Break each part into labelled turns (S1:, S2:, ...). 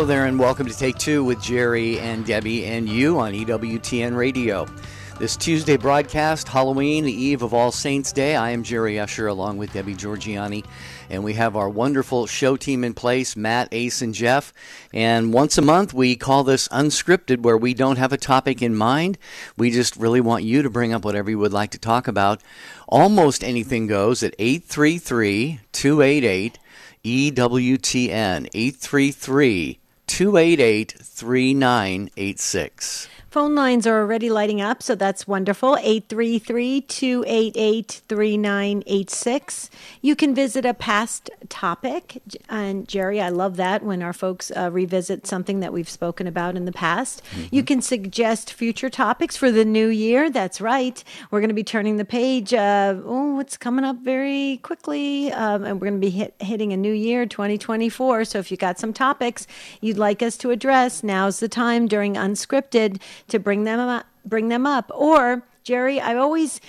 S1: Hello there, and welcome to Take Two with Jerry and Debbie and you on EWTN Radio. This Tuesday broadcast, Halloween, the eve of All Saints Day. I am Jerry Usher along with Debbie Georgianni, and we have our wonderful show team in place Matt, Ace, and Jeff. And once a month, we call this unscripted, where we don't have a topic in mind. We just really want you to bring up whatever you would like to talk about. Almost anything goes at 833 288 EWTN 833 288 3986.
S2: Phone lines are already lighting up, so that's wonderful. 833 288 3986. You can visit a past topic. And Jerry, I love that when our folks uh, revisit something that we've spoken about in the past. Mm-hmm. You can suggest future topics for the new year. That's right. We're going to be turning the page. Uh, oh, it's coming up very quickly. Um, and we're going to be hit, hitting a new year, 2024. So if you got some topics you'd like us to address, now's the time during Unscripted to bring them up, bring them up. Or Jerry, I always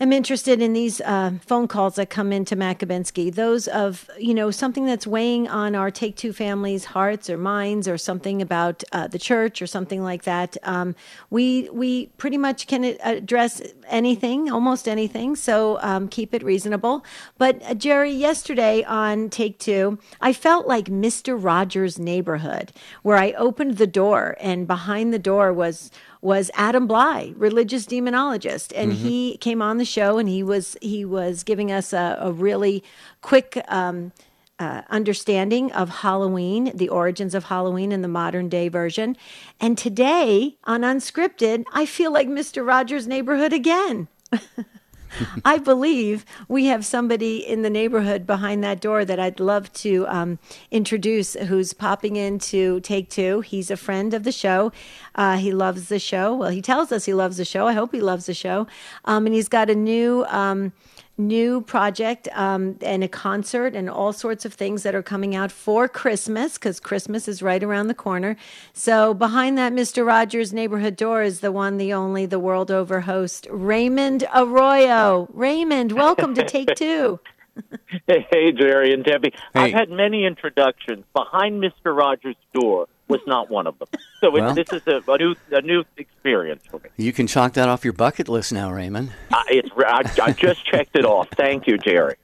S2: am interested in these uh, phone calls that come into Makabinski, those of, you know, something that's weighing on our Take Two families' hearts or minds or something about uh, the church or something like that. Um, we, we pretty much can address anything, almost anything, so um, keep it reasonable. But uh, Jerry, yesterday on Take Two, I felt like Mr. Rogers' neighborhood, where I opened the door and behind the door was was Adam Blai, religious demonologist, and mm-hmm. he came on the show and he was he was giving us a, a really quick. Um, uh, understanding of Halloween, the origins of Halloween in the modern day version. And today on Unscripted, I feel like Mr. Rogers' neighborhood again. I believe we have somebody in the neighborhood behind that door that I'd love to um, introduce who's popping in to Take Two. He's a friend of the show. Uh, he loves the show. Well, he tells us he loves the show. I hope he loves the show. Um, and he's got a new. Um, new project um, and a concert and all sorts of things that are coming out for Christmas because Christmas is right around the corner. So behind that Mr. Rogers neighborhood door is the one, the only, the world over host, Raymond Arroyo. Raymond, welcome to Take Two.
S3: hey, Jerry and Debbie. Hey. I've had many introductions. Behind Mr. Rogers' door was not one of them. So well, this is a, a, new a new experience for me.
S1: You can chalk that off your bucket list now, Raymond.
S3: Uh, it's I, I just checked it off. Thank you, Jerry.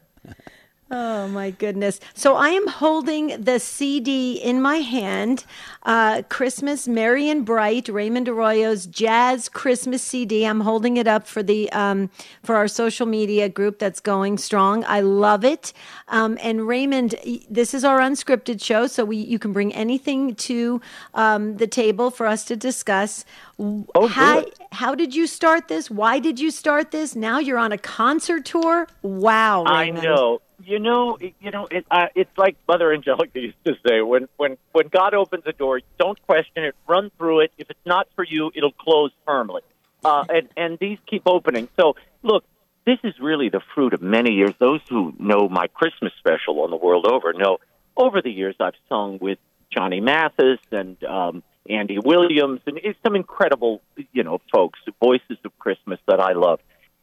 S2: Oh my goodness. So I am holding the CD in my hand, uh, Christmas Merry and Bright, Raymond Arroyo's Jazz Christmas CD. I'm holding it up for the um, for our social media group that's going strong. I love it. Um, and Raymond, this is our unscripted show, so we you can bring anything to um, the table for us to discuss.
S3: Oh,
S2: how, how did you start this? Why did you start this? Now you're on a concert tour. Wow, Raymond.
S3: I know you know, you know, it, uh, it's like Mother Angelica used to say: when when when God opens a door, don't question it, run through it. If it's not for you, it'll close firmly. Uh, and and these keep opening. So look, this is really the fruit of many years. Those who know my Christmas special on the world over know over the years I've sung with Johnny Mathis and um, Andy Williams and some incredible, you know, folks, voices of Christmas that I love.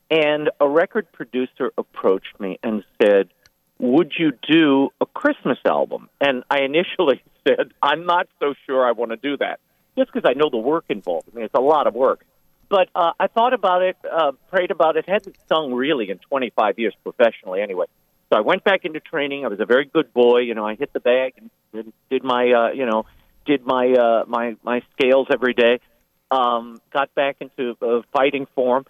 S3: And a record producer approached me and said, would you do a Christmas album? And I initially said, I'm not so sure I want to do that, just because I know the work involved. I mean, it's a lot of work. But uh, I thought about it, uh, prayed about it, hadn't sung really in 25 years professionally anyway. So I went back into training. I was a very good boy. You know, I hit the bag and did my, uh, you know, did my uh, my my scales every day. Um, got back into uh, fighting form,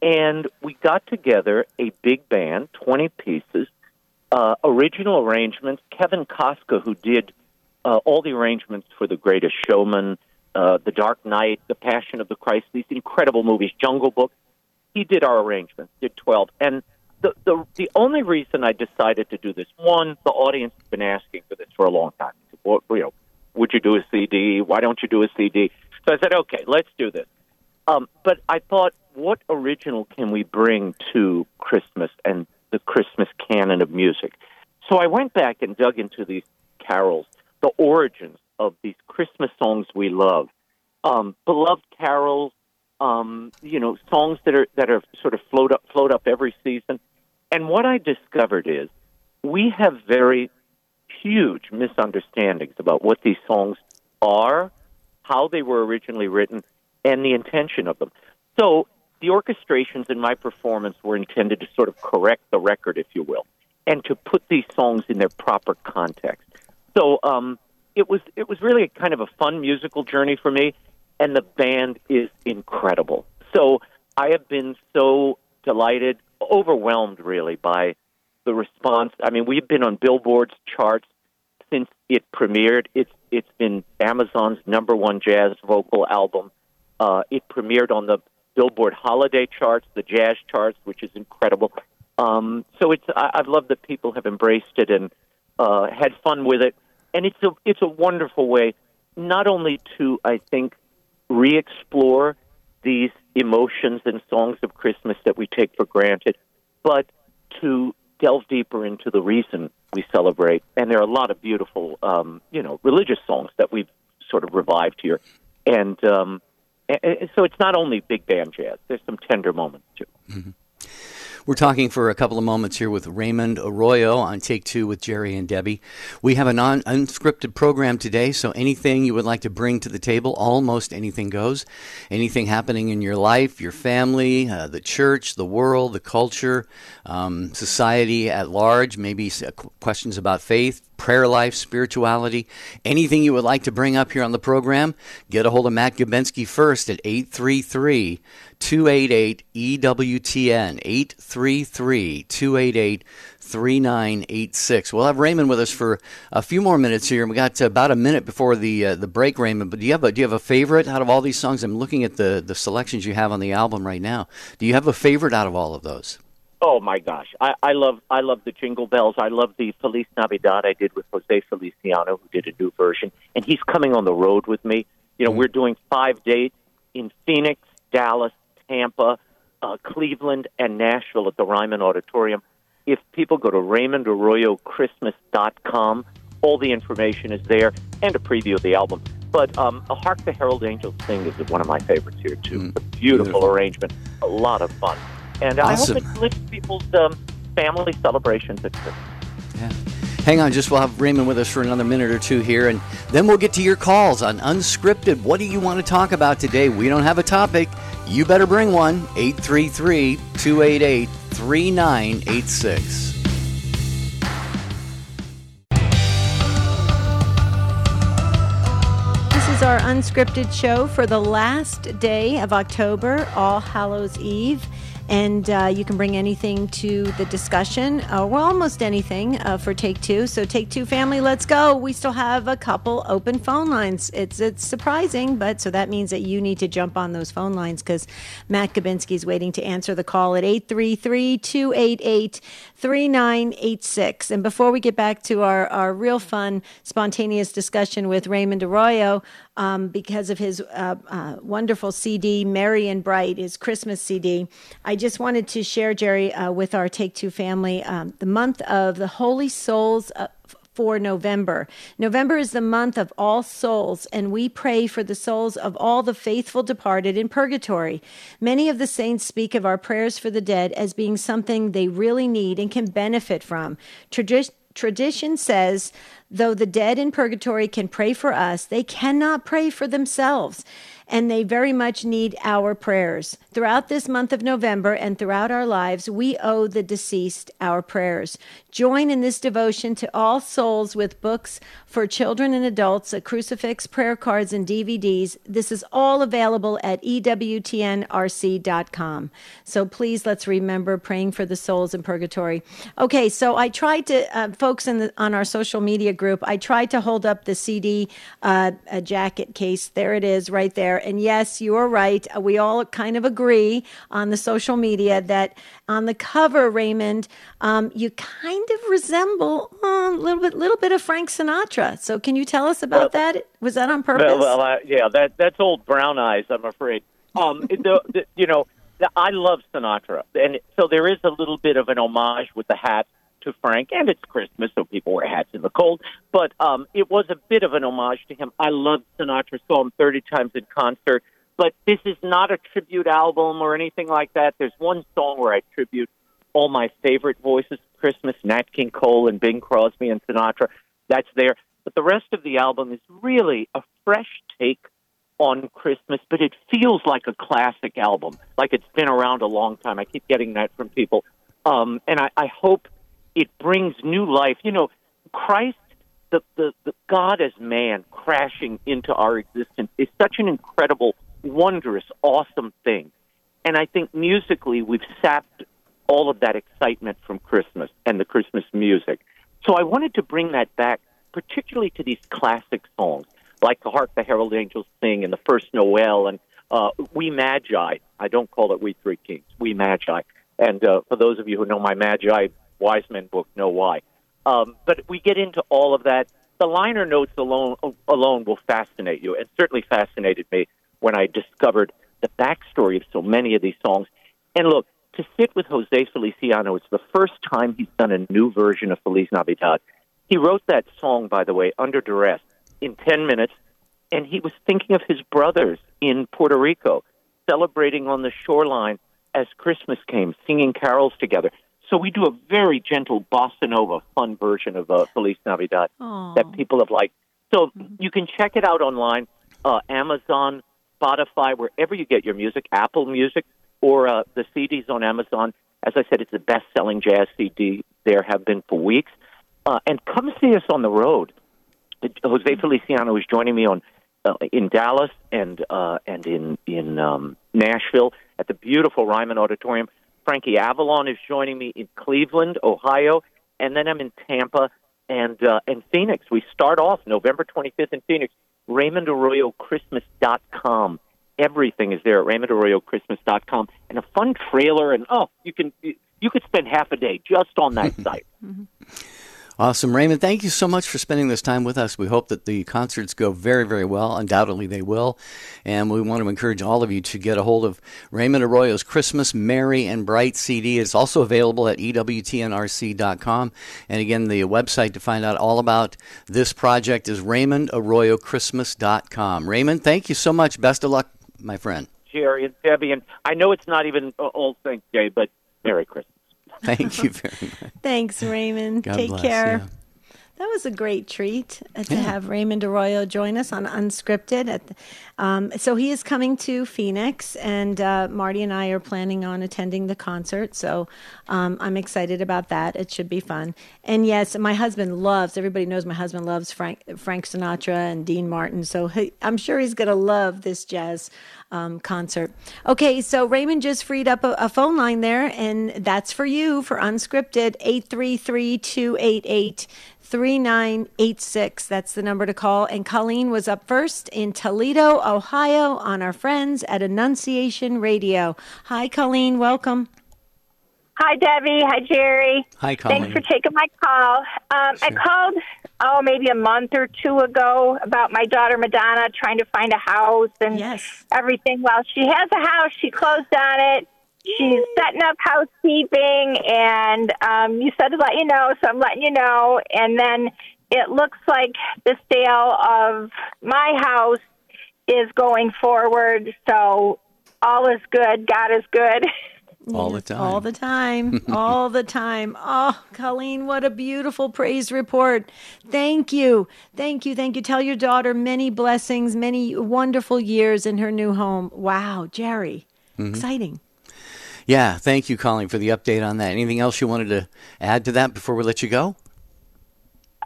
S3: and we got together a big band, 20 pieces, uh, original arrangements. Kevin Kaska, who did uh, all the arrangements for The Greatest Showman, uh, The Dark Knight, The Passion of the Christ, these incredible movies, Jungle Book, he did our arrangements, did 12. And the, the, the only reason I decided to do this, one, the audience has been asking for this for a long time. Well, you know, would you do a CD? Why don't you do a CD? So I said, okay, let's do this. Um, but I thought, what original can we bring to Christmas and the Christmas canon of music. So I went back and dug into these carols, the origins of these Christmas songs we love, um, beloved carols, um, you know, songs that are that are sort of float up float up every season. And what I discovered is we have very huge misunderstandings about what these songs are, how they were originally written, and the intention of them. So the orchestrations in my performance were intended to sort of correct the record, if you will, and to put these songs in their proper context. So um, it was it was really kind of a fun musical journey for me, and the band is incredible. So I have been so delighted, overwhelmed really by the response. I mean, we've been on Billboard's charts since it premiered. It's it's been Amazon's number one jazz vocal album. Uh, it premiered on the Billboard holiday charts, the jazz charts, which is incredible. Um, so it's I, I've loved that people have embraced it and uh, had fun with it, and it's a it's a wonderful way not only to I think re-explore these emotions and songs of Christmas that we take for granted, but to delve deeper into the reason we celebrate. And there are a lot of beautiful, um, you know, religious songs that we've sort of revived here, and um, so it's not only big band jazz. There's some tender moments too. Mm-hmm.
S1: We're talking for a couple of moments here with Raymond Arroyo on Take Two with Jerry and Debbie. We have an non unscripted program today, so anything you would like to bring to the table, almost anything goes. Anything happening in your life, your family, uh, the church, the world, the culture, um, society at large, maybe questions about faith, prayer life, spirituality, anything you would like to bring up here on the program, get a hold of Matt Gubensky first at 833 288 EWTN, 833 288 3986. We'll have Raymond with us for a few more minutes here. We got about a minute before the uh, the break, Raymond. But do you have a do you have a favorite out of all these songs? I'm looking at the the selections you have on the album right now. Do you have a favorite out of all of those?
S3: Oh my gosh, I, I love I love the Jingle Bells. I love the Feliz Navidad I did with Jose Feliciano, who did a new version, and he's coming on the road with me. You know, mm-hmm. we're doing five dates in Phoenix, Dallas, Tampa, uh, Cleveland, and Nashville at the Ryman Auditorium. If people go to RaymondArroyoChristmas.com, all the information is there and a preview of the album. But um, a Hark the Herald Angels Sing is one of my favorites here, too. Mm, a beautiful, beautiful, arrangement, a lot of fun. And awesome. I hope it lifts people's um, family celebrations at Christmas.
S1: Yeah. Hang on, just we'll have Raymond with us for another minute or two here, and then we'll get to your calls on Unscripted. What do you want to talk about today? We don't have a topic. You better bring one. 833 288 3986.
S2: This is our unscripted show for the last day of October, All Hallows Eve and uh, you can bring anything to the discussion, uh, well, almost anything uh, for Take Two. So, Take Two family, let's go. We still have a couple open phone lines. It's it's surprising, but so that means that you need to jump on those phone lines because Matt Gubensky is waiting to answer the call at 833 288 3986. And before we get back to our, our real fun, spontaneous discussion with Raymond Arroyo, um, because of his uh, uh, wonderful CD, Merry and Bright, his Christmas CD. I just wanted to share, Jerry, uh, with our Take Two family, um, the month of the Holy Souls uh, for November. November is the month of all souls, and we pray for the souls of all the faithful departed in purgatory. Many of the saints speak of our prayers for the dead as being something they really need and can benefit from. Tradi- tradition says Though the dead in purgatory can pray for us, they cannot pray for themselves and they very much need our prayers. Throughout this month of November and throughout our lives, we owe the deceased our prayers. Join in this devotion to all souls with books for children and adults, a crucifix, prayer cards, and DVDs. This is all available at EWTNRC.com. So please let's remember praying for the souls in purgatory. Okay, so I tried to, uh, folks in the, on our social media group, I tried to hold up the CD uh, jacket case. There it is right there. And yes, you are right. Uh, we all kind of agree on the social media that on the cover, Raymond, um, you kind of resemble a little bit, little bit of Frank Sinatra. So, can you tell us about well, that? Was that on purpose?
S3: Well, well yeah, that that's old brown eyes. I'm afraid. Um, the, the, you know, I love Sinatra, and so there is a little bit of an homage with the hat to Frank, and it's Christmas, so people wear hats in the cold. But um, it was a bit of an homage to him. I loved Sinatra, saw him 30 times in concert. But this is not a tribute album or anything like that. There's one song where I tribute all my favorite voices Christmas, Nat King Cole and Bing Crosby and Sinatra. that's there. But the rest of the album is really a fresh take on Christmas, but it feels like a classic album, like it's been around a long time. I keep getting that from people. Um, and I, I hope it brings new life. You know, Christ, the, the, the God as man crashing into our existence is such an incredible, wondrous, awesome thing. And I think musically, we've sapped all of that excitement from Christmas and the Christmas music. So I wanted to bring that back, particularly to these classic songs like The Hark the Herald Angels Sing and the First Noel and uh, We Magi. I don't call it We Three Kings, We Magi. And uh, for those of you who know my Magi Wise Men book, know why. Um, but we get into all of that. The liner notes alone alone will fascinate you, and certainly fascinated me when I discovered the backstory of so many of these songs. And look, to sit with Jose Feliciano, it's the first time he's done a new version of Feliz Navidad. He wrote that song, by the way, under duress in 10 minutes, and he was thinking of his brothers in Puerto Rico, celebrating on the shoreline as Christmas came, singing carols together. So we do a very gentle bossa nova, fun version of uh, Feliz Navidad
S2: Aww.
S3: that people have liked. So mm-hmm. you can check it out online, uh, Amazon, Spotify, wherever you get your music, Apple Music, or uh, the CDs on Amazon. As I said, it's the best-selling jazz CD there have been for weeks. Uh, and come see us on the road. Jose Feliciano is joining me on uh, in Dallas and uh, and in in um, Nashville at the beautiful Ryman Auditorium. Frankie Avalon is joining me in Cleveland, Ohio, and then I'm in Tampa and uh, and Phoenix. We start off November 25th in Phoenix. RaymondArroyoChristmas.com. Everything is there at RaymondArroyoChristmas.com, and a fun trailer. And oh, you can you could spend half a day just on that site.
S2: mm-hmm.
S1: Awesome. Raymond, thank you so much for spending this time with us. We hope that the concerts go very, very well. Undoubtedly, they will. And we want to encourage all of you to get a hold of Raymond Arroyo's Christmas Merry and Bright CD. It's also available at EWTNRC.com. And again, the website to find out all about this project is RaymondArroyoChristmas.com. Raymond, thank you so much. Best of luck, my friend.
S3: Jerry and Debbie. And I know it's not even All Saints Day, but Merry Christmas.
S1: Thank you very much.
S2: Thanks, Raymond.
S1: God
S2: Take
S1: bless,
S2: care.
S1: yeah.
S2: That was a great treat uh, to
S1: Yeah.
S2: have Raymond Arroyo join us on Unscripted. At the, um, so he is coming to Phoenix, and uh, Marty and I are planning on attending the concert. So um, I'm excited about that. It should be fun. And yes, my husband loves. Everybody knows my husband loves Frank Frank Sinatra and Dean Martin. So he, I'm sure he's going to love this jazz um, concert. Okay, so Raymond just freed up a, a phone line there, and that's for you for Unscripted 833 288 3986. That's the number to call. And Colleen was up first in Toledo, Ohio, on our friends at Annunciation Radio. Hi, Colleen. Welcome.
S4: Hi, Debbie. Hi, Jerry.
S1: Hi, Colleen.
S4: Thanks for taking my call. Um, I called, oh, maybe a month or two ago about my daughter Madonna trying to find a house and
S2: Yes.
S4: everything. Well, she has a house. She closed on it. She's setting up housekeeping, and um, you said to let you know, so I'm letting you know. And then it looks like the sale of my house is going forward, so all is good. God is good.
S1: All the time.
S2: All the time. all the time. Oh, Colleen, what a beautiful praise report. Thank you. Thank you. Thank you. Tell your daughter many blessings, many wonderful years in her new home. Wow, Jerry.
S1: Mm-hmm.
S2: Exciting.
S1: Yeah, thank you, Colleen, for the update on that. Anything else you wanted to add to that before we let you go?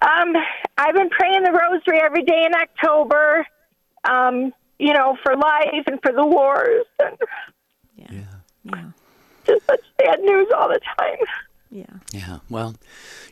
S4: Um, I've been praying the rosary every day in October, um, you know, for life and for the wars. And
S2: Yeah. Yeah.
S4: just such sad news all the time.
S2: Yeah.
S1: Yeah, well,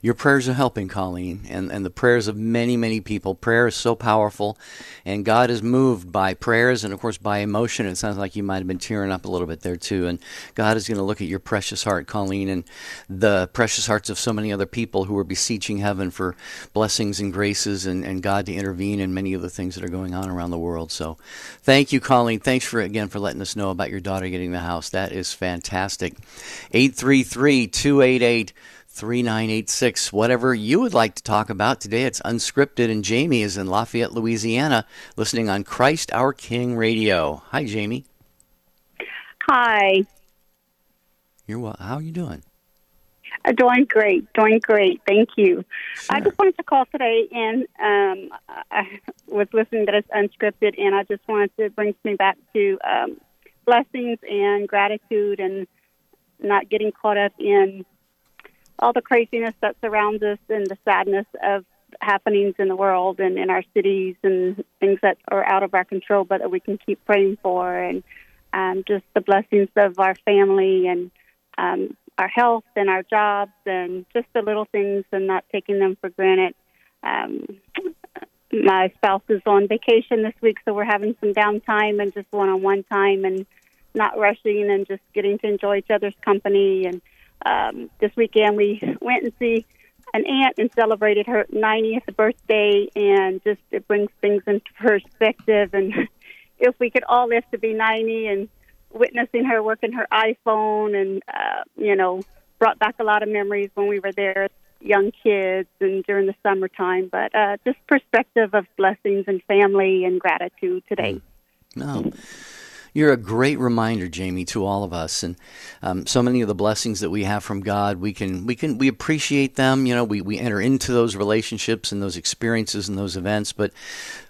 S1: your prayers are helping, Colleen, and, and the prayers of many, many people. Prayer is so powerful, and God is moved by prayers and, of course, by emotion. It sounds like you might have been tearing up a little bit there, too. And God is going to look at your precious heart, Colleen, and the precious hearts of so many other people who are beseeching heaven for blessings and graces and, and God to intervene in many of the things that are going on around the world. So thank you, Colleen. Thanks for, again, for letting us know about your daughter getting the house. That is fantastic. 833 288 3986. Whatever you would like to talk about today, it's unscripted, and Jamie is in Lafayette, Louisiana, listening on Christ Our King Radio. Hi, Jamie.
S5: Hi.
S1: You're well. How are you doing?
S5: Uh, doing great, doing great. Thank you.
S1: Sure.
S5: I just wanted to call today, and um, I was listening that it's unscripted, and I just wanted to bring me back to um, blessings and gratitude, and not getting caught up in all the craziness that surrounds us and the sadness of happenings in the world and in our cities and things that are out of our control, but that we can keep praying for, and um, just the blessings of our family and um, our health and our jobs and just the little things and not taking them for granted. Um, my spouse is on vacation this week, so we're having some downtime and just one on one time and not rushing and just getting to enjoy each other's company. And um, this weekend we went and see an aunt and celebrated her 90th birthday, and just it brings things into perspective. And if we could all live to be 90 and witnessing her working her iPhone and, uh, you know, brought back a lot of memories when we were there young kids and during the summertime. But uh, just perspective of blessings and family and gratitude today.
S1: No. You're a great reminder, Jamie, to all of us, and um, so many of the blessings that we have from God. We can, we can, we appreciate them. You know, we we enter into those relationships and those experiences and those events, but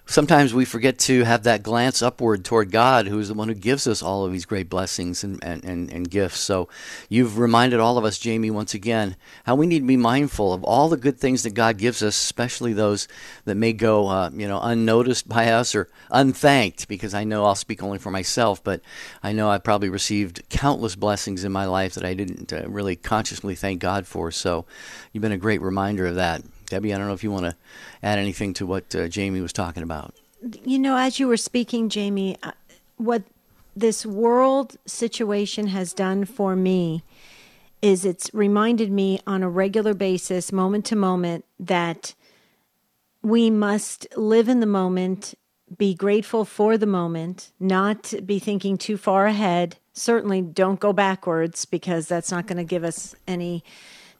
S1: sometimes we forget to have that glance upward toward God, who is the one who gives us all of these great blessings and, and, and, and, gifts. So you've reminded all of us, Jamie, once again, how we need to be mindful of all the good things that God gives us, especially those that may go, uh, you know, unnoticed by us or unthanked, because I know I'll speak only for myself, but I know I've probably received countless blessings in my life that I didn't uh, really consciously thank God for. So you've been a great reminder of that. Debbie, I don't know if you want to add anything to what uh, Jamie was talking about.
S2: You know, as you were speaking, Jamie, uh, what this world situation has done for me is it's reminded me on a regular basis, moment to moment, that we must live in the moment, be grateful for the moment, not be thinking too far ahead. Certainly don't go backwards because that's not going to give us any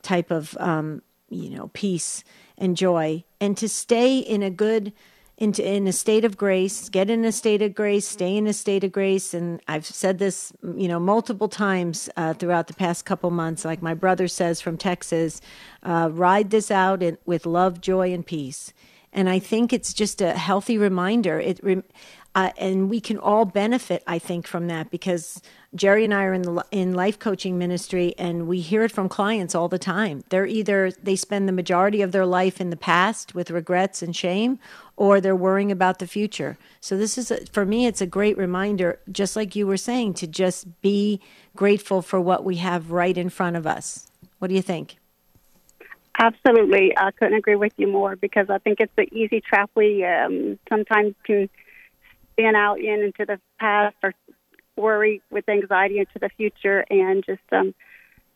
S2: type of um, you know peace and joy. And to stay in a good into in a state of grace get in a state of grace stay in a state of grace. And i've said this you know multiple times uh, throughout the past couple months. Like my brother says from texas uh, ride this out in, with love joy and peace. And i think it's just a healthy reminder. It uh, and we can all benefit, I think, from that because Jerry and I are in the in life coaching ministry, and we hear it from clients all the time. They're either they spend the majority of their life in the past with regrets and shame, or they're worrying about the future. So this is a, for me, it's a great reminder, just like you were saying, to just be grateful for what we have right in front of us. What do you think?
S5: Absolutely, I couldn't agree with you more because I think it's the easy trap we um, sometimes can being out in into the past or worry with anxiety into the future and just um,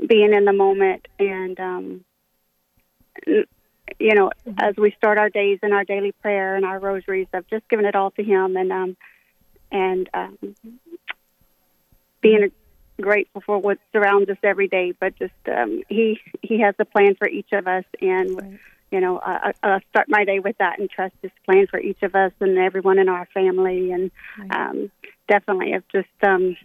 S5: being in the moment and um, you know as we start our days in our daily prayer and our rosaries of just giving it all to him and um, and um, being grateful for what surrounds us every day. But just um, he he has a plan for each of us and right you know, I, I start my day with that and trust His plan for each of us and everyone in our family, and um, definitely it's just um,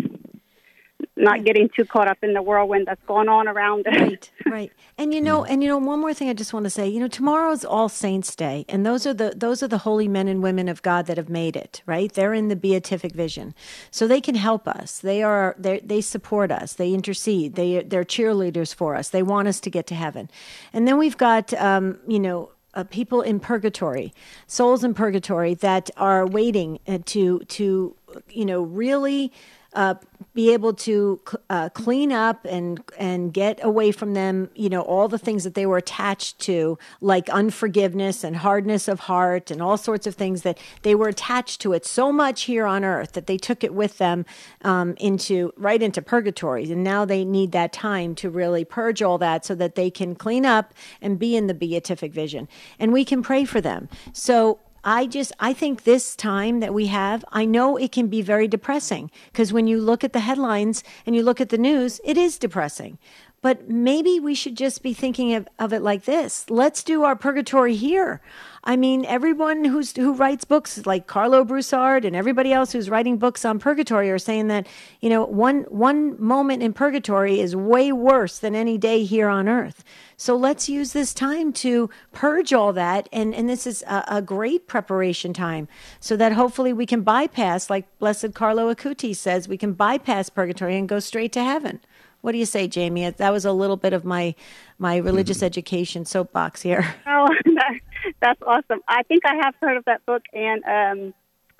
S5: not getting too caught up in the whirlwind that's going on around us.
S2: Right, right. And you know, and you know, one more thing I just want to say. You know, tomorrow's All Saints Day, and those are the those are the holy men and women of God that have made it. Right, they're in the beatific vision, so they can help us. They are they they support us. They intercede. They they're cheerleaders for us. They want us to get to heaven. And then we've got um, you know uh, people in purgatory, souls in purgatory that are waiting uh, to to you know really uh, be able to uh, clean up and and get away from them, you know, all the things that they were attached to, like unforgiveness and hardness of heart and all sorts of things that they were attached to it so much here on earth that they took it with them um, into right into purgatory, and now they need that time to really purge all that so that they can clean up and be in the beatific vision, and we can pray for them. So I just I think this time that we have, I know it can be very depressing because when you look at the headlines and you look at the news, it is depressing. But maybe we should just be thinking of, of it like this. Let's do our purgatory here. I mean, everyone who's who writes books like Karlo Broussard and everybody else who's writing books on purgatory are saying that, you know, one one moment in purgatory is way worse than any day here on earth. So let's use this time to purge all that. And, and this is a, a great preparation time so that hopefully we can bypass, like Blessed Carlo Acutis says, we can bypass purgatory and go straight to heaven. What do you say, Jamie? That was a little bit of my my religious education soapbox here.
S5: Oh, that, that's awesome. I think I have heard of that book, and um,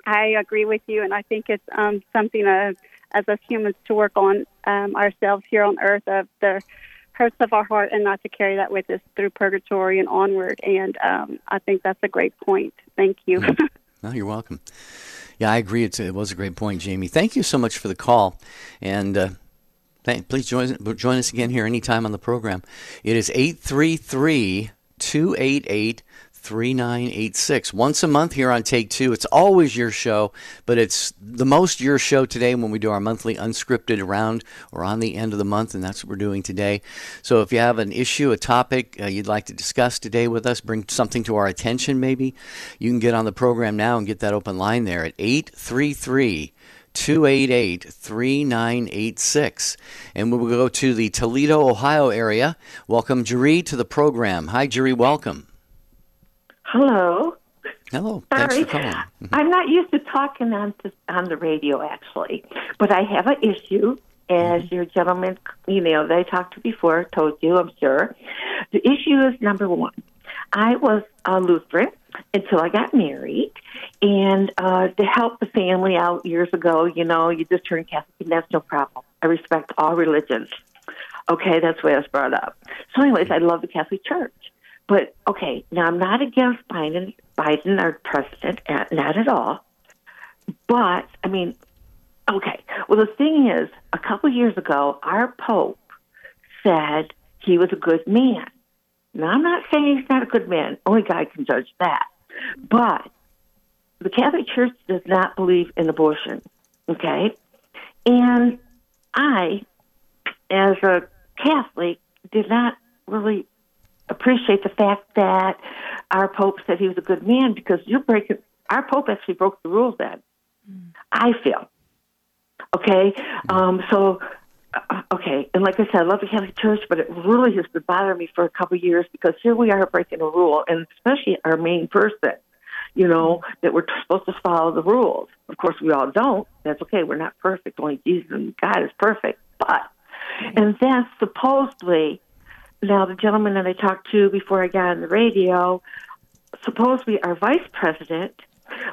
S5: I agree with you. And I think it's um, something uh, as us humans to work on um, ourselves here on earth of the hurts of our heart and not to carry that with us through purgatory and onward. And um, I think that's a great point. Thank you.
S1: no, you're welcome. Yeah, I agree. It's, it was a great point, Jamie. Thank you so much for the call. And uh, please join, join us again here anytime on the program. It is 833 288 3986. Once a month here on Take Two. It's always your show, but it's the most your show today when we do our monthly unscripted round or on the end of the month, and that's what we're doing today. So if you have an issue, a topic uh, you'd like to discuss today with us, bring something to our attention maybe, you can get on the program now and get that open line there at 833 288 3986. And we will go to the Toledo, Ohio area. Welcome, Jerry, to the program. Hi, Jerry, welcome.
S6: Hello.
S1: Hello. Thanks
S6: Sorry.
S1: for calling. Mm-hmm.
S6: I'm not used to talking on to, on the radio actually, but I have an issue. As
S1: Mm-hmm.
S6: your gentleman, you know, that I talked to before told you, I'm sure. The issue is number one. I was a Lutheran until I got married, and uh, to help the family out years ago, you know, you just turn Catholic, and that's no problem. I respect all religions. Okay, that's the way I was brought up. So, anyways, I love the Catholic Church. But okay, now I'm not against Biden, Biden our president, not at all. But I mean, okay. Well, the thing is, a couple years ago, our Pope said he was a good man. Now, I'm not saying he's not a good man. Only God can judge that. But the Catholic Church does not believe in abortion. Okay, and I, as a Catholic, did not really appreciate the fact that our Pope said he was a good man because you're breaking. Our Pope actually broke the rules. Then I feel okay. Um, so uh, okay, and like I said, I love the Catholic Church, but it really has been bothering me for a couple of years because here we are breaking a rule, and especially our main person. You know that we're supposed to follow the rules. Of course, we all don't. That's okay. We're not perfect. Only Jesus and God is perfect. But and then supposedly now, the gentleman that I talked to before I got on the radio, supposedly our vice president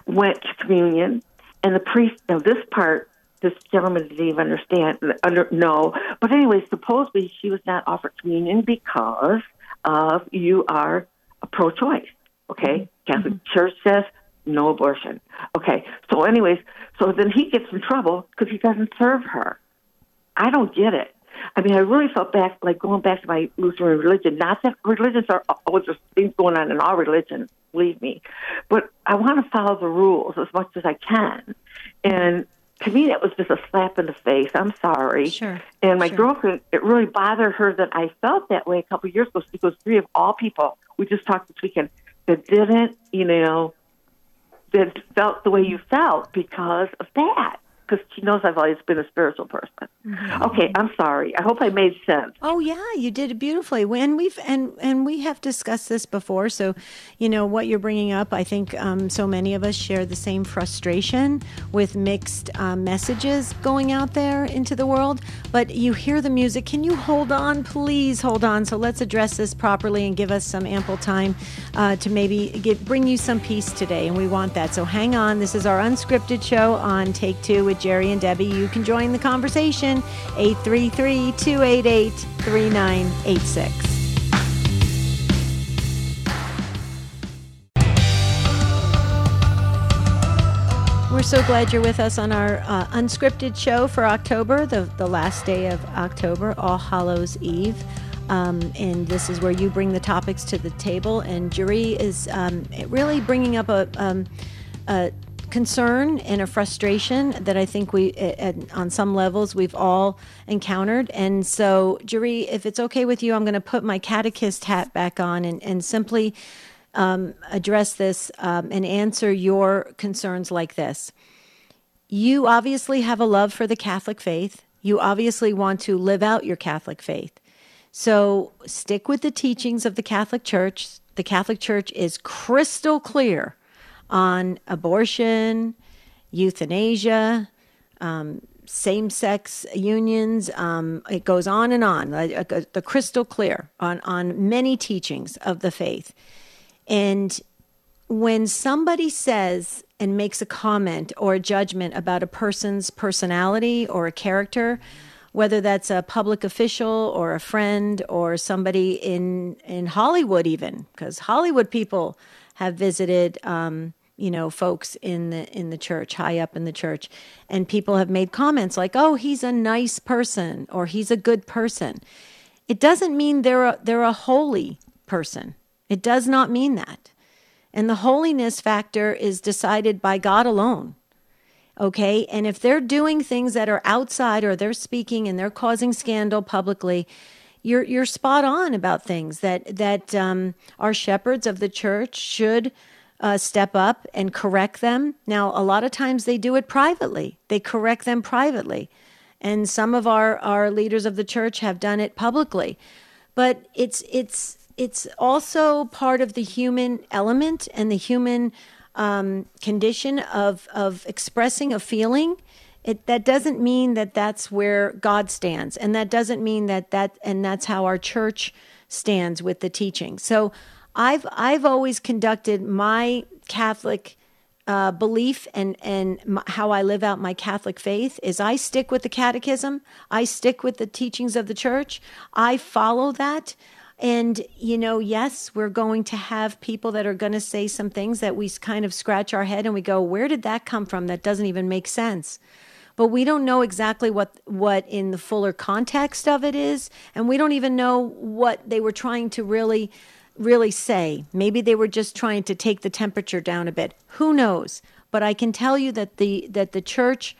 S6: went to communion, and the priest. Now, this part, this gentleman didn't even understand. Under no, but anyway, supposedly she was not offered communion because of you are a pro-choice. Okay, mm-hmm. Catholic mm-hmm. Church says no abortion. Okay, so anyways, so then he gets in trouble because he doesn't serve her. I don't get it. I mean, I really felt back, like going back to my Lutheran religion. Not that religions are always there's things going on in all religions, believe me, but I want to follow the rules as much as I can. And to me, that was just a slap in the face. I'm sorry.
S2: Sure.
S6: And my
S2: Sure.
S6: girlfriend, it really bothered her that I felt that way a couple of years ago. She goes, three of all people, we just talked this weekend, that didn't, you know, that felt the way you felt because of that. Because she knows I've always been a spiritual person. Okay, I'm sorry. I hope I made sense.
S2: Oh yeah, you did it beautifully. And we've and and we have discussed this before. So, you know what you're bringing up. I think um, so many of us share the same frustration with mixed um, messages going out there into the world. But you hear the music. Can you hold on, please hold on? So let's address this properly and give us some ample time uh, to maybe get, bring you some peace today. And we want that. So hang on. This is our unscripted show on Take Two with Jerry and Debbie. You can join the conversation. 833 288 3986. We're so glad you're with us on our uh, unscripted show for October, the, the last day of October, All Hallows Eve. Um, and this is where you bring the topics to the table. And Jerry is um, really bringing up a, um, a concern and a frustration that I think we, at, on some levels, we've all encountered. And so, Jerry, if it's okay with you, I'm going to put my catechist hat back on and, and simply um, address this um, and answer your concerns like this. You obviously have a love for the Catholic faith. You obviously want to live out your Catholic faith. So stick with the teachings of the Catholic Church. The Catholic Church is crystal clear on abortion, euthanasia, um, same sex unions. Um, it goes on and on. Uh, uh, the crystal clear on, on many teachings of the faith. And when somebody says and makes a comment or a judgment about a person's personality or a character, whether that's a public official or a friend or somebody in in Hollywood, even because Hollywood people have visited. Um, you know folks in the in the church high up in the church. And people have made comments like oh he's a nice person or he's a good person. It doesn't mean they're a, they're a holy person. It does not mean that. And the holiness factor is decided by God alone okay? And if they're doing things that are outside or they're speaking and they're causing scandal publicly you're you're spot on about things that that um, our shepherds of the church should uh, step up and correct them. Now a lot of times they do it privately. They correct them privately. And some of our our leaders of the church have done it publicly. But it's it's it's also part of the human element and the human um, condition of of expressing a feeling, it that doesn't mean that that's where God stands, and that doesn't mean that that and that's how our church stands with the teaching. So, I've I've always conducted my Catholic. Uh, belief and and m- how I live out my Catholic faith is I stick with the Catechism. I stick with the teachings of the Church. I follow that. And, you know, yes, we're going to have people that are going to say some things that we kind of scratch our head and we go, where did that come from? That doesn't even make sense. But we don't know exactly what, what in the fuller context of it is. And we don't even know what they were trying to really, really say. Maybe they were just trying to take the temperature down a bit. Who knows? But I can tell you that the, that the church,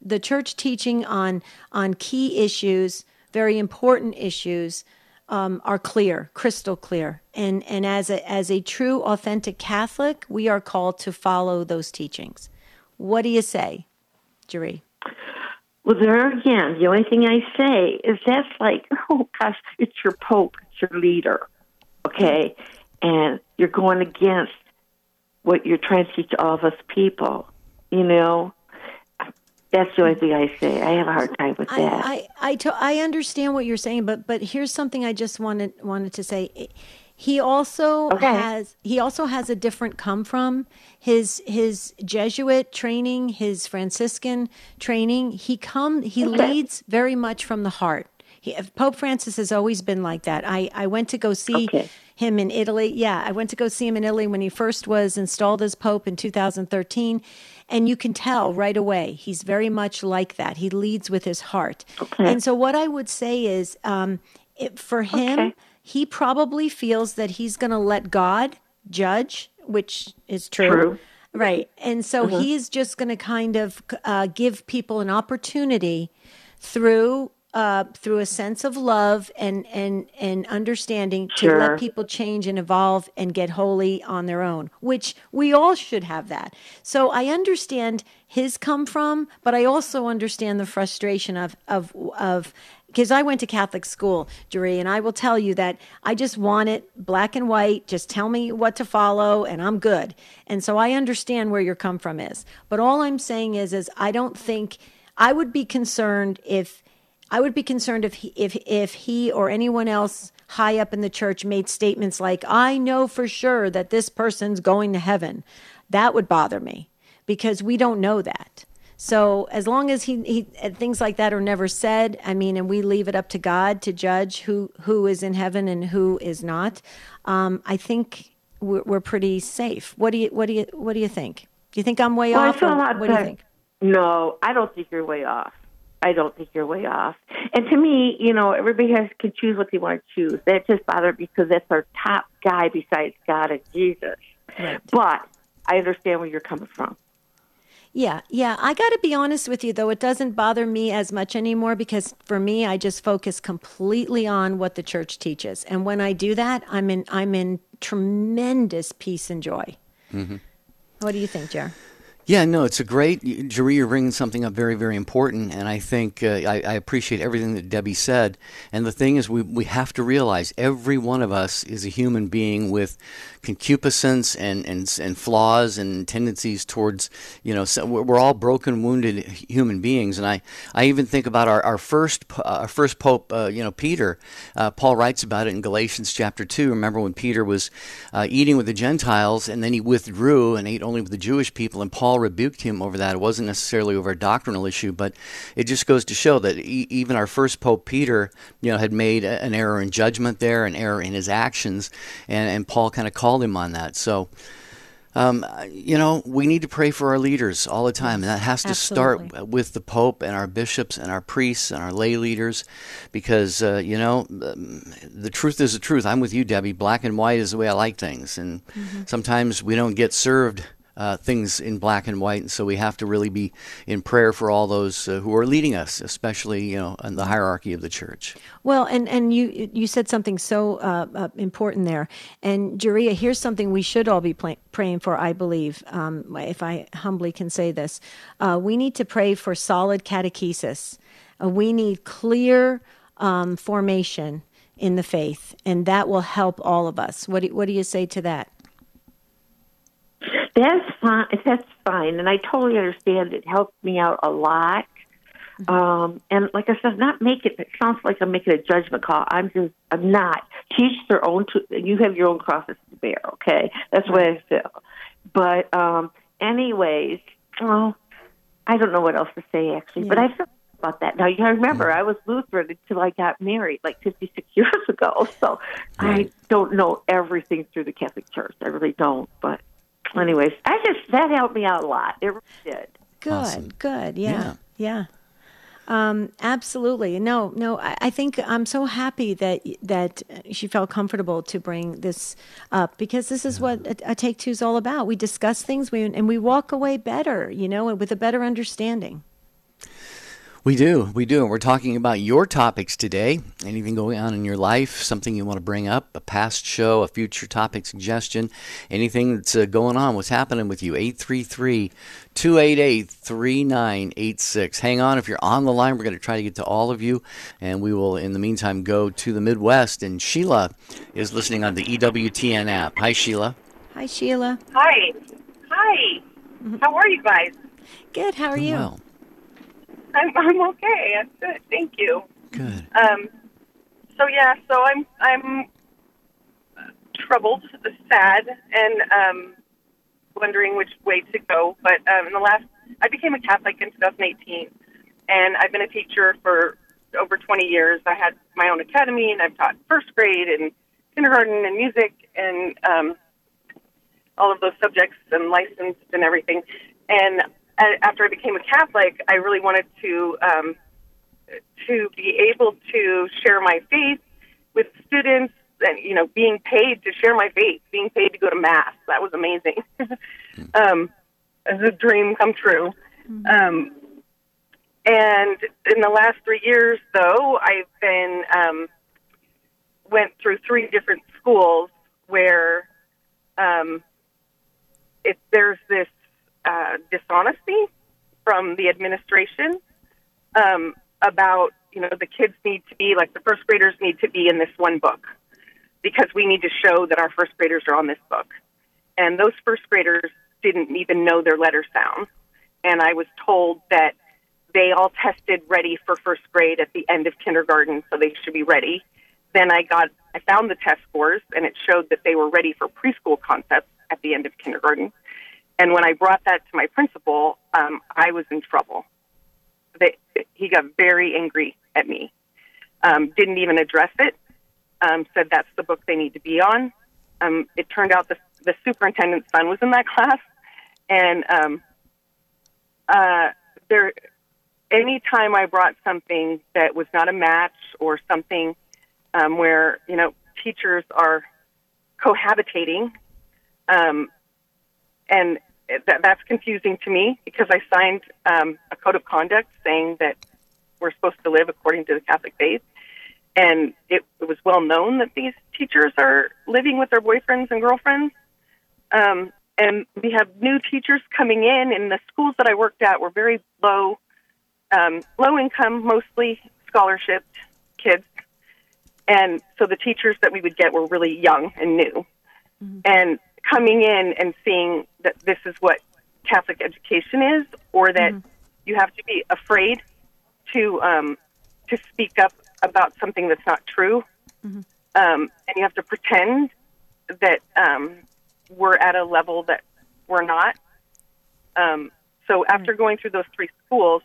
S2: the church teaching on, on key issues, very important issues, um, are clear, crystal clear. And, and as, a, as a true, authentic Catholic, we are called to follow those teachings. What do you say, Jerry?
S6: Well, there again, the only thing I say is that's like, oh gosh, it's your pope, it's your leader, okay? And you're going against what you're trying to teach all of us people, you know? That's the only thing I say. I have a hard time with that.
S2: I I, I, to, I understand what you're saying, but but here's something I just wanted wanted to say. He also okay. has he also has a different come from his his Jesuit training, his Franciscan training. He come he okay. leads very much from the heart. He, Pope Francis has always been like that. I, I went to go see okay. him in Italy. Yeah, I went to go see him in Italy when he first was installed as Pope in 2013 and you can tell right away, he's very much like that. He leads with his heart. Okay. And so, what I would say is um, it, for him. He probably feels that he's going to let God judge, which is true. true. Right. And so, mm-hmm. he's just going to kind of uh, give people an opportunity through uh, through a sense of love and and and understanding sure. to let people change and evolve and get holy on their own, which we all should have that. So I understand his come from, but I also understand the frustration of of of because I went to Catholic school, Jerry, and I will tell you that I just want it black and white. Just tell me what to follow, and I'm good. And so I understand where your come from is. But all I'm saying is, is I don't think I would be concerned if I would be concerned if he, if if he or anyone else high up in the church made statements like, "I know for sure that this person's going to heaven." That would bother me because we don't know that. So as long as he, he things like that are never said, I mean, and we leave it up to God to judge who who is in heaven and who is not, um, I think we're, we're, pretty safe. What do you what do you what do you think? Do you think I'm way
S6: well,
S2: off? what do you think?
S6: No, I don't think you're way off. I don't think you're way off. And to me, you know, everybody has can choose what they want to choose. That just bothers me because that's our top guy besides God and Jesus. Right. But I understand where you're coming from.
S2: Yeah, yeah. I got to be honest with you, though, it doesn't bother me as much anymore because for me, I just focus completely on what the church teaches, and when I do that, I'm in I'm in tremendous peace and joy. Mm-hmm. What do you think, Jer?
S1: Yeah, no, it's a great, Jerry, you're bringing something up very, very important. And I think uh, I, I, appreciate everything that Debbie said. And the thing is, we, we have to realize every one of us is a human being with concupiscence and, and, and flaws and tendencies towards, you know, so we're all broken, wounded human beings. And I, I even think about our, our first uh, our first Pope, uh, you know, Peter. Uh, Paul writes about it in Galatians chapter 2. Remember when Peter was uh, eating with the Gentiles and then he withdrew and ate only with the Jewish people, and Paul rebuked him over that. It wasn't necessarily over a doctrinal issue, but it just goes to show that e- even our first Pope Peter, you know, had made an error in judgment there, an error in his actions, and, and Paul kind of called called him on that. So, um, you know, we need to pray for our leaders all the time. And that has to Absolutely. start with the Pope and our bishops and our priests and our lay leaders because, uh, you know, the truth is the truth. I'm with you, Debbie. Black and white is the way I like things. And mm-hmm. sometimes we don't get served uh, things in black and white, and so we have to really be in prayer for all those uh, who are leading us, especially you know in the hierarchy of the church.
S2: Well, and and you you said something so uh, uh important there, and Jeria, here's something we should all be praying for. I believe, um, if I humbly can say this, uh, we need to pray for solid catechesis. Uh, we need clear um, formation in the faith, and that will help all of us. What do, what do you say to that?
S6: That's fine. That's fine, and I totally understand. It helped me out a lot. Mm-hmm. Um, and like I said, not make it. It sounds like I'm making a judgment call. I'm just. I'm not. Teach their own. To, you have your own crosses to bear. Okay, that's the way I feel. But um, anyways, well, I don't know what else to say actually. Yeah. But I feel about that. Now, you remember. I was Lutheran until I got married, like 56 years ago. So right. I don't know everything through the Catholic Church. I really don't. But anyways, I just that helped me out a lot. It really did.
S2: Good, awesome. good, yeah, yeah. yeah. Um, absolutely. No, no. I, I, think I'm so happy that that she felt comfortable to bring this up because this is what a, a take two is all about. We discuss things, we and we walk away better, you know, with a better understanding.
S1: We do. We do. And we're talking about your topics today. Anything going on in your life, something you want to bring up, a past show, a future topic suggestion, anything that's uh, going on, what's happening with you. 833 288 3986. Hang on. If you're on the line, we're going to try to get to all of you. And we will, in the meantime, go to the Midwest. And Sheila is listening on the EWTN app. Hi, Sheila.
S2: Hi, Sheila.
S7: Hi. Hi. Mm-hmm. How are you guys?
S2: Good. How are you? Well.
S7: I'm I'm okay. I'm good. Thank you.
S1: Good.
S7: Um. So yeah. So I'm I'm troubled, sad, and um, wondering which way to go. But um, in the last, I became a Catholic in 2018, and I've been a teacher for over 20 years. I had my own academy, and I've taught first grade and kindergarten and music and um, all of those subjects and licensed and everything. And after I became a Catholic, I really wanted to um, to be able to share my faith with students, and you know, being paid to share my faith, being paid to go to mass. That was amazing. um, as a dream come true. Mm-hmm. Um, and in the last three years, though, I've been um, went through three different schools where um, if there's this uh, dishonesty from the administration um, about you know the kids need to be like the first graders need to be in this one book because we need to show that our first graders are on this book. And those first graders didn't even know their letter sounds and i was told that they all tested ready for first grade at the end of kindergarten so they should be ready. Then i got i found the test scores and it showed that they were ready for preschool concepts at the end of kindergarten and when I brought that to my principal, um, I was in trouble. They, he got very angry at me. Um, didn't even address it. Um, said that's the book they need to be on. Um, it turned out the, the superintendent's son was in that class, and um, uh, there. I brought something that was not a match or something um, where you know teachers are cohabitating, um, and that, that's confusing to me because I signed um, a code of conduct saying that we're supposed to live according to the Catholic faith. And it, it was well known that these teachers are living with their boyfriends and girlfriends. Um, and we have new teachers coming in, and the schools that I worked at were very low, um, low income, mostly scholarship kids. And so the teachers that we would get were really young and new. And coming in and seeing that this is what Catholic education is, or that you have to be afraid to um, to speak up about something that's not true, um, and you have to pretend that um, we're at a level that we're not. Um, so after going through those three schools,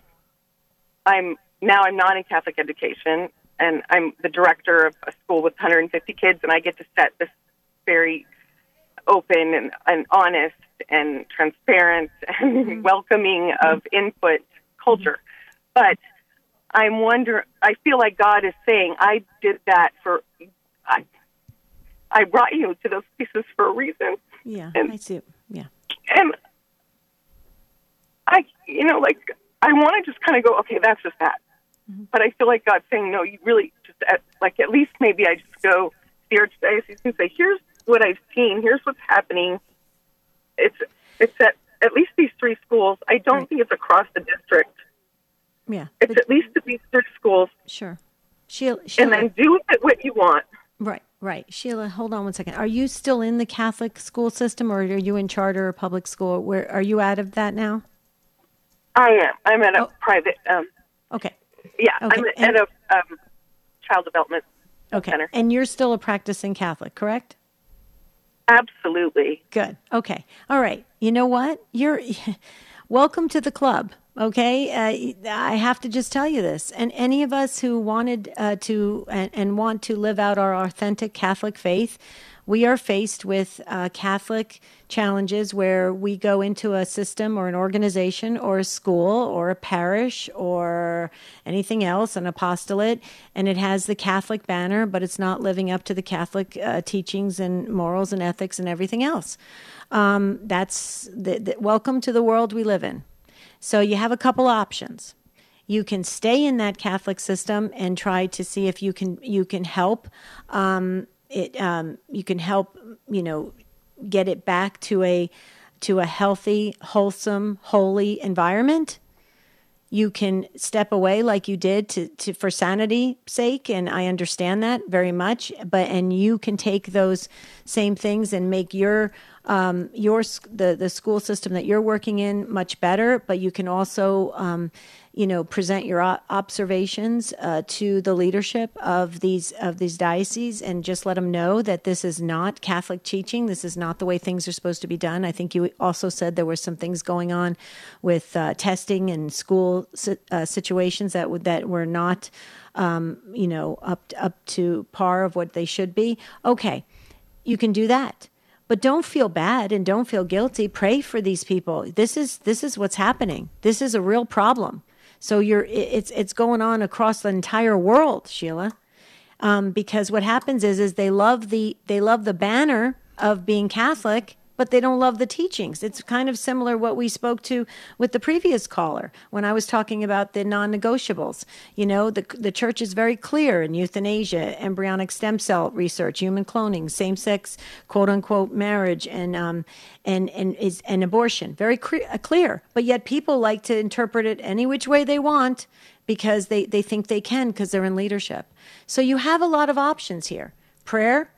S7: I'm now I'm not in Catholic education, and I'm the director of a school with 150 kids, and I get to set this very open and, and honest and transparent and mm-hmm. welcoming of mm-hmm. input culture. But I'm wonder. I feel like God is saying, I did that for. I, I brought you to those pieces for a reason,
S2: Yeah,
S7: And-
S2: I see. Yeah.
S7: and I, you know, like I want to just kind of go, okay, that's just that. Mm-hmm. But I feel like God's saying, no, you really just at, like at least maybe I just go to the archdiocese and say, here's what I've seen, here's what's happening. It's it's at at least these three schools. I don't
S2: Right.
S7: think it's across the district.
S2: Yeah.
S7: It's
S2: But-
S7: at least at these three schools,
S2: sure. Sheila,
S7: and then do with it what you want.
S2: right, right. Sheila, hold on one second. Are you still in the Catholic school system or are you in charter or public school? Where are you out of that now?
S7: I am. I'm at a
S2: Oh.
S7: private. Um,
S2: Okay.
S7: yeah,
S2: Okay,
S7: I'm
S2: and-
S7: at a um, child development
S2: Okay.
S7: center.
S2: And you're still a practicing Catholic, correct?
S7: Absolutely.
S2: Good. Okay. All right. You know what? You're welcome to the club. Okay. Uh, I have to just tell you this. And any of us who wanted uh, to and, and want to live out our authentic Catholic faith, we are faced with uh, Catholic challenges where we go into a system or an organization or a school or a parish or anything else, an apostolate, and it has the Catholic banner, but it's not living up to the Catholic uh, teachings and morals and ethics and everything else. Um, that's the, the, welcome to the world we live in. So you have a couple options. You can stay in that Catholic system and try to see if you can you can help. Um, it um, you can help you know get it back to a to a healthy, wholesome, holy environment. You can step away like you did to, to for sanity sake, and I understand that very much. But and you can take those same things and make your um, your the the school system that you're working in much better. But you can also um, you know present your observations uh, to the leadership of these of these dioceses and just let them know that this is not Catholic teaching. This is not the way things are supposed to be done. I think you also said there were some things going on with uh, testing and school uh, situations that would that were not um, you know up up to par of what they should be. Okay, you can do that but don't feel bad and don't feel guilty pray for these people this is this is what's happening this is a real problem so you're it's it's going on across the entire world sheila. Um, because what happens is is they love the they love the banner of being catholic but they don't love the teachings it's kind of similar what we spoke to with the previous caller when i was talking about the non-negotiables you know the, the church is very clear in euthanasia embryonic stem cell research human cloning same-sex quote-unquote marriage and um, and and is and abortion very cre- uh, clear but yet people like to interpret it any which way they want because they, they think they can because they're in leadership. So you have a lot of options here. Prayer,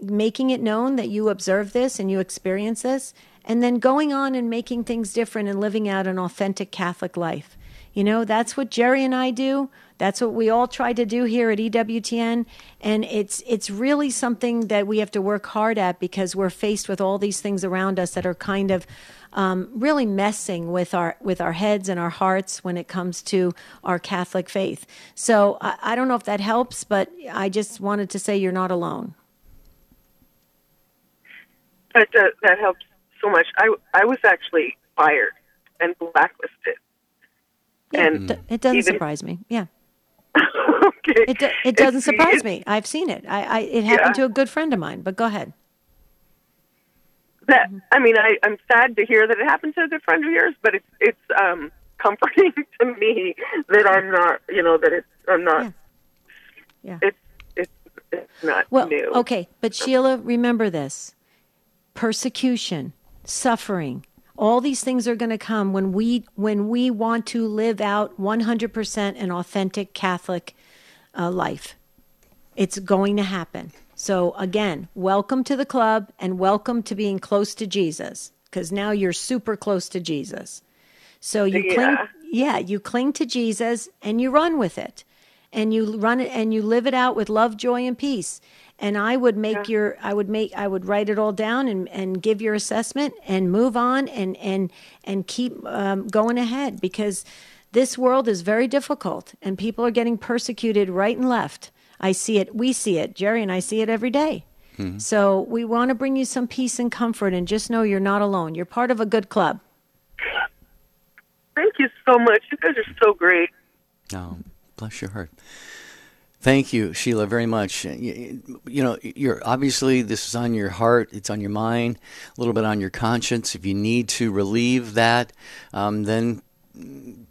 S2: making it known that you observe this and you experience this, and then going on and making things different and living out an authentic Catholic life. You know, that's what Jerry and I do. That's what we all try to do here at EWTN, and it's it's really something that we have to work hard at because we're faced with all these things around us that are kind of um, really messing with our with our heads and our hearts when it comes to our Catholic faith. So I, I don't know if that helps, but I just wanted to say you're not alone.
S7: That uh, that helps so much. I I was actually fired and blacklisted.
S2: Yeah,
S7: And
S2: it, it doesn't
S7: even-
S2: surprise me. Yeah,
S7: okay.
S2: it do, it doesn't
S7: It's-
S2: surprise
S7: it's-
S2: me. I've seen it. I, I it happened
S7: Yeah.
S2: to a good friend of mine. But go ahead.
S7: that I mean, I, I'm sad to hear that it happened to a good friend of yours, but it's it's um, comforting to me that I'm not, you know, that it's I'm not.
S2: Yeah. Yeah.
S7: It's it's it's not
S2: Well,
S7: new.
S2: okay, but Sheila, remember this: persecution, suffering, all these things are going to come when we when we want to live out 100% an authentic Catholic uh, life. It's going to happen. So again, welcome to the club and welcome to being close to Jesus because now you're super close to Jesus. So you cling,
S7: Yeah.
S2: yeah, you cling to Jesus and you run with it, and you run it and you live it out with love, joy, and peace. And I would make your, I would make, I would write it all down and and give your assessment and move on and and and keep um, going ahead because this world is very difficult and people are getting persecuted right and left. I see it, we see it, Jerry and I see it every day. So we want to bring you some peace and comfort, and just know you're not alone. You're part of a good club.
S7: Thank you so much. You guys are so great.
S1: Oh, bless your heart. Thank you, Sheila, very much. You, you know, you're obviously this is on your heart, it's on your mind, a little bit on your conscience. If you need to relieve that, um, then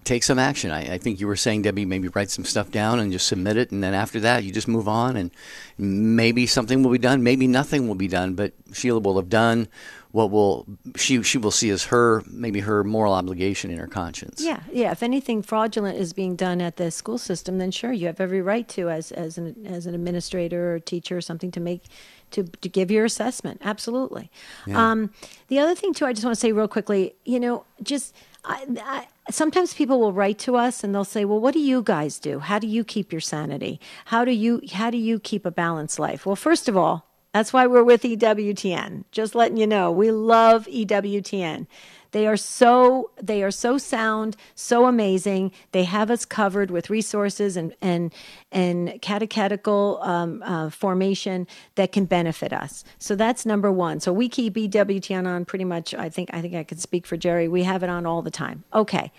S1: take some action. I, I think you were saying, Debbie, maybe write some stuff down and just submit it, and then after that, you just move on, and maybe something will be done, maybe nothing will be done, but Sheila will have done what will she she will see as her maybe her moral obligation in her conscience.
S2: Yeah, yeah. If anything fraudulent is being done at the school system, then sure, you have every right to, as as an as an administrator or teacher or something, to make to to give your assessment. Absolutely. Um, the other thing too, I just want to say real quickly. You know, just I, I, sometimes people will write to us and they'll say, "Well, what do you guys do? How do you keep your sanity? How do you how do you keep a balanced life?" Well, first of all. That's why we're with EWTN. Just letting you know, we love EWTN. They are so they are so sound, so amazing. They have us covered with resources and and and catechetical um, uh, formation that can benefit us. So that's number one. So we keep EWTN on pretty much. I think I think I can speak for Jerry. We have it on all the time. Okay,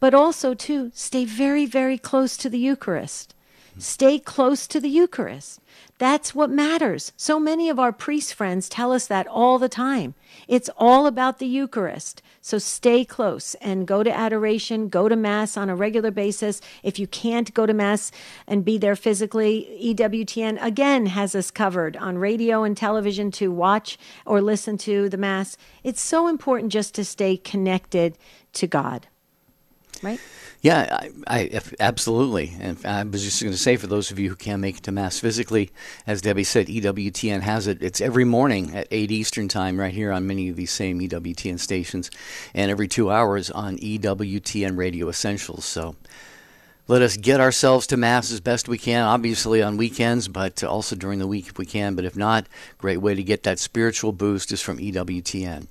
S2: but also too stay very very close to the Eucharist. Stay close to the Eucharist. That's what matters. So many of our priest friends tell us that all the time. It's all about the Eucharist. So stay close and go to adoration, go to Mass on a regular basis. If you can't go to Mass and be there physically, EWTN again has us covered on radio and television to watch or listen to the Mass. It's so important just to stay connected to God. Right?
S1: Yeah, I, I absolutely. And I was just going to say, for those of you who can't make it to mass physically, as Debbie said, EWTN has it. It's every morning at eight Eastern time, right here on many of these same EWTN stations, and every two hours on EWTN Radio Essentials. So. Let us get ourselves to Mass as best we can, obviously on weekends, but also during the week if we can. But if not, great way to get that spiritual boost is from EWTN.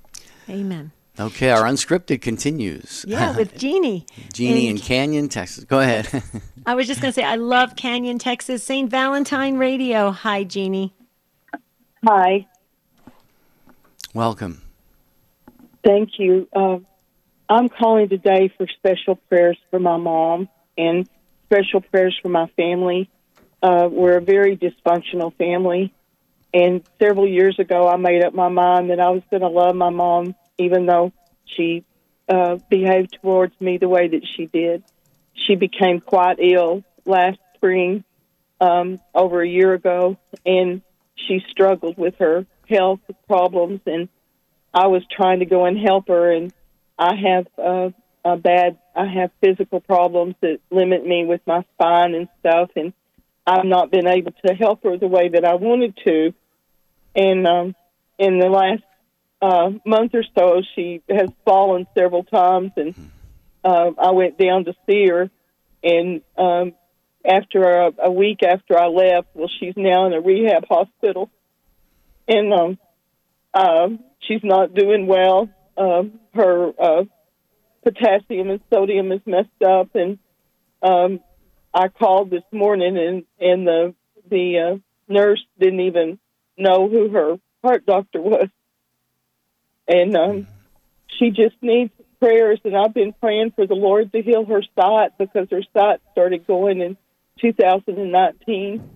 S2: Amen.
S1: Okay, our unscripted continues.
S2: Yeah, with Jeannie.
S1: Jeannie in
S2: And-
S1: Canyon, Texas. Go ahead.
S2: I was just going to say, I love Canyon, Texas, St. Valentine Radio. Hi, Jeannie.
S8: Hi,
S1: Welcome.
S8: thank you. Uh, I'm calling today for special prayers for my mom and special prayers for my family. Uh, we're a very dysfunctional family, and several years ago, I made up my mind that I was going to love my mom, even though she uh, behaved towards me the way that she did. She became quite ill last spring, um, over a year ago, and she struggled with her health problems and I was trying to go and help her, and I have uh, a bad. I have physical problems that limit me with my spine and stuff, and I've not been able to help her the way that I wanted to. And um, in the last uh, month or so, she has fallen several times, and uh, I went down to see her. And um, after a, a week after I left, well, she's now in a rehab hospital, and um, uh, she's not doing well. Um, her uh, potassium and sodium is messed up, and um, I called this morning, and and the the uh, nurse didn't even know who her heart doctor was, and um, she just needs prayers. And I've been praying for the Lord to heal her sight because her sight started going in 2019,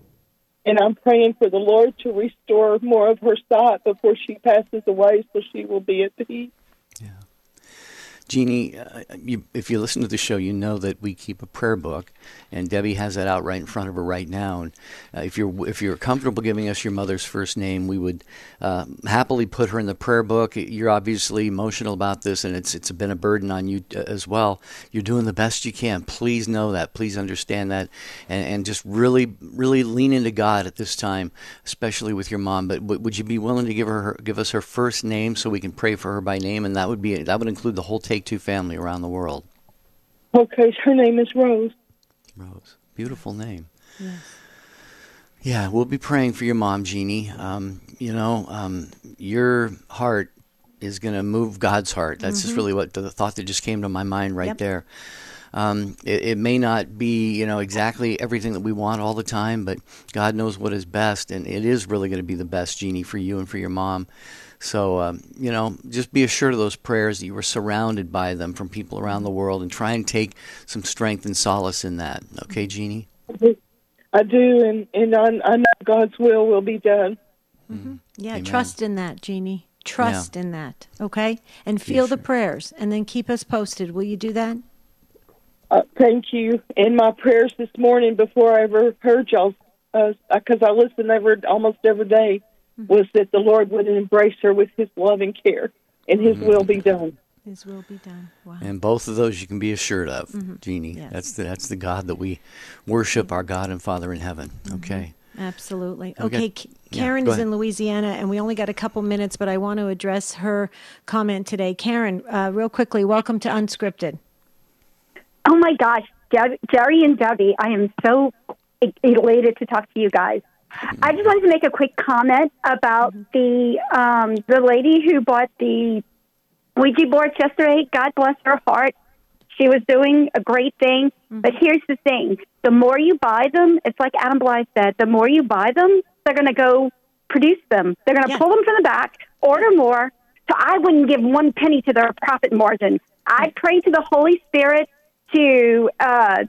S8: And I'm praying for the Lord to restore more of her sight before she passes away so she will be at peace.
S1: Jeannie, uh, you, if you listen to the show, you know that we keep a prayer book, and Debbie has that out right in front of her right now. And uh, if you're if you're comfortable giving us your mother's first name, we would uh, happily put her in the prayer book. You're obviously emotional about this, and it's it's been a burden on you uh, as well. You're doing the best you can. Please know that. Please understand that, and, and just really really lean into God at this time, especially with your mom. But w- would you be willing to give her give us her first name so we can pray for her by name, and that would be that would include the whole Take Two family around the world.
S8: Okay, her name is Rose.
S1: Rose, beautiful name. Yeah, we'll be praying for your mom, Jeannie. Um, you know, um, your heart is going to move God's heart. That's just really what the thought that just came to my mind right
S2: Yep.
S1: there. Um, it, it may not be, you know, exactly everything that we want all the time, but God knows what is best, and it is really going to be the best, Jeannie, for you and for your mom. So, um, you know, just be assured of those prayers that you were surrounded by them from people around the world, and try and take some strength and solace in that. Okay, Jeannie?
S8: I do, and, and I, I know God's will will be done.
S2: Yeah,
S1: Amen.
S2: trust in that, Jeannie. Trust in that, okay? And feel the prayers, and then keep us posted. Will you do that?
S8: Uh, thank you. In my prayers this morning, before I ever heard y'all, because I listen every almost every day, was that the Lord would embrace her with His love and care, and His will be done.
S2: His will be done. Wow.
S1: And both of those you can be assured of, Jeannie.
S2: Mm-hmm. Yes.
S1: That's the that's the God that we worship, our God and Father in heaven. Okay.
S2: Absolutely.
S1: Okay.
S2: Okay, K- Karen
S1: go
S2: is in. Louisiana, and we only got a couple minutes, but I want to address her comment today. Karen, uh, real quickly, welcome to Unscripted.
S9: Oh my gosh, Deb, Jerry and Debbie, I am so e- elated to talk to you guys. I just wanted to make a quick comment about the um, the lady who bought the Ouija board yesterday. God bless her heart. She was doing a great thing. But here's the thing: the more you buy them, it's like Adam Blai said. The more you buy them, they're going to go produce them. They're going to
S2: Yeah.
S9: pull them from the back, order more. So I wouldn't give one penny to their profit margin. I pray to the Holy Spirit to uh,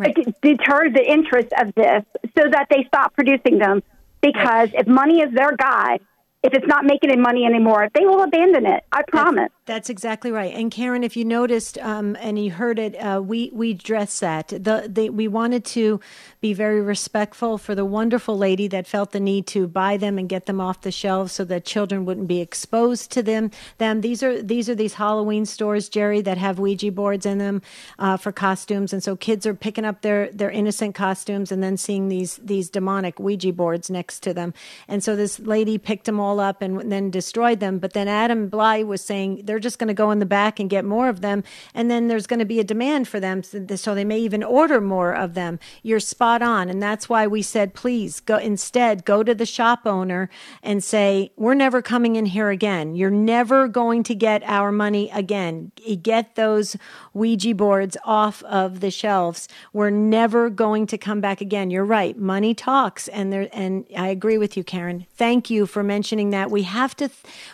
S2: Right.
S9: deter the interest of this so that they stop producing them. Because if money is their God, if it's not making any money anymore, they will abandon it. I promise.
S2: That's exactly right. And Karen, if you noticed um, and you heard it, uh, we we addressed that. The, the we wanted to be very respectful for the wonderful lady that felt the need to buy them and get them off the shelves so that children wouldn't be exposed to them. Them these are these are these Halloween stores, Jerry, that have Ouija boards in them uh, for costumes, and so kids are picking up their their innocent costumes and then seeing these these demonic Ouija boards next to them. And so this lady picked them all up and then destroyed them. But then Adam Blai was saying they're just going to go in the back and get more of them, and then there's going to be a demand for them, so they may even order more of them. You're spot on, and that's why we said please go instead go to the shop owner and say we're never coming in here again. You're never going to get our money again. Get those Ouija boards off of the shelves. We're never going to come back again. You're right. Money talks, and there. And I agree with you, Karen. Thank you for mentioning that. We have to,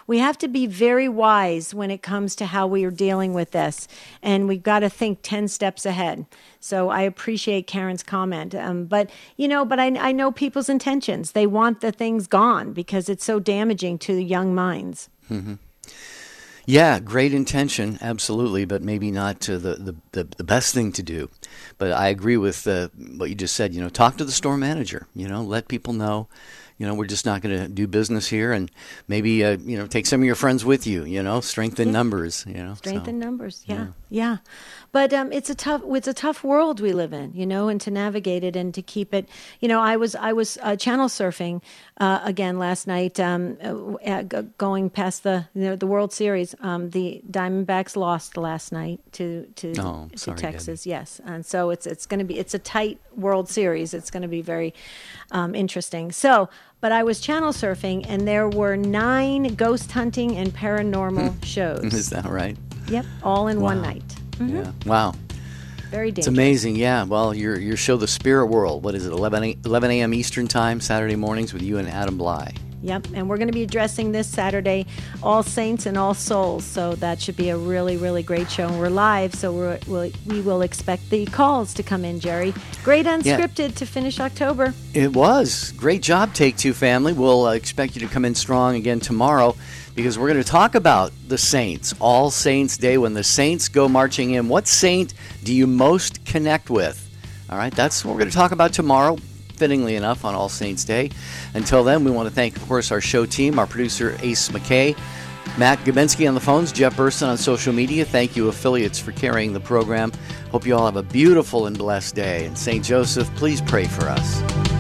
S2: we have to be very wise when it comes to how we are dealing with this, and we've got to think ten steps ahead. So I appreciate Karen's comment. Um, but you know, but I, I know people's intentions. They want the things gone because it's so damaging to young minds.
S1: Yeah, great intention, absolutely, but maybe not the, the, the, the best thing to do. But I agree with uh, what you just said. You know, talk to the store manager. You know, let people know. You know, we're just not going to do business here, and maybe uh, you know, take some of your friends with you. You know, strengthen numbers. You know,
S2: Strength
S1: so.
S2: in numbers, yeah, yeah. But um, it's a tough, it's a tough world we live in, you know, and to navigate it and to keep it. You know, I was, I was uh, channel surfing uh, again last night, um, uh, going past the you know, the World Series. Um, the Diamondbacks lost last night to to,
S1: Oh,
S2: to
S1: sorry,
S2: Texas, yes, and so it's it's going to be it's a tight World Series. It's going to be very um, interesting. So. But I was channel surfing, and there were nine ghost hunting and paranormal hmm. shows.
S1: Is that right?
S2: Yep, all in one
S1: Wow.
S2: night.
S1: Yeah. Mm-hmm. Wow.
S2: Very dangerous.
S1: It's amazing. Yeah. Well, your your show, The Spirit World. What is it? 11 a- 11 a.m. Eastern time, Saturday mornings with you and Adam Blai.
S2: Yep, and we're going to be addressing this Saturday, All Saints and All Souls. So that should be a really, really great show. And we're live, so we're, we'll, we will expect the calls to come in, Jerry. Great unscripted yeah. to finish October.
S1: It was. Great job, Take Two family. We'll uh, expect you to come in strong again tomorrow because we're going to talk about the Saints, All Saints Day, when the Saints go marching in. What saint do you most connect with? All right, that's what we're going to talk about tomorrow fittingly enough, on All Saints Day. Until then, we want to thank, of course, our show team, our producer, Ace McKay, Matt Gabinski on the phones, Jeff Burson on social media. Thank you, affiliates, for carrying the program. Hope you all have a beautiful and blessed day. And St. Joseph, please pray for us.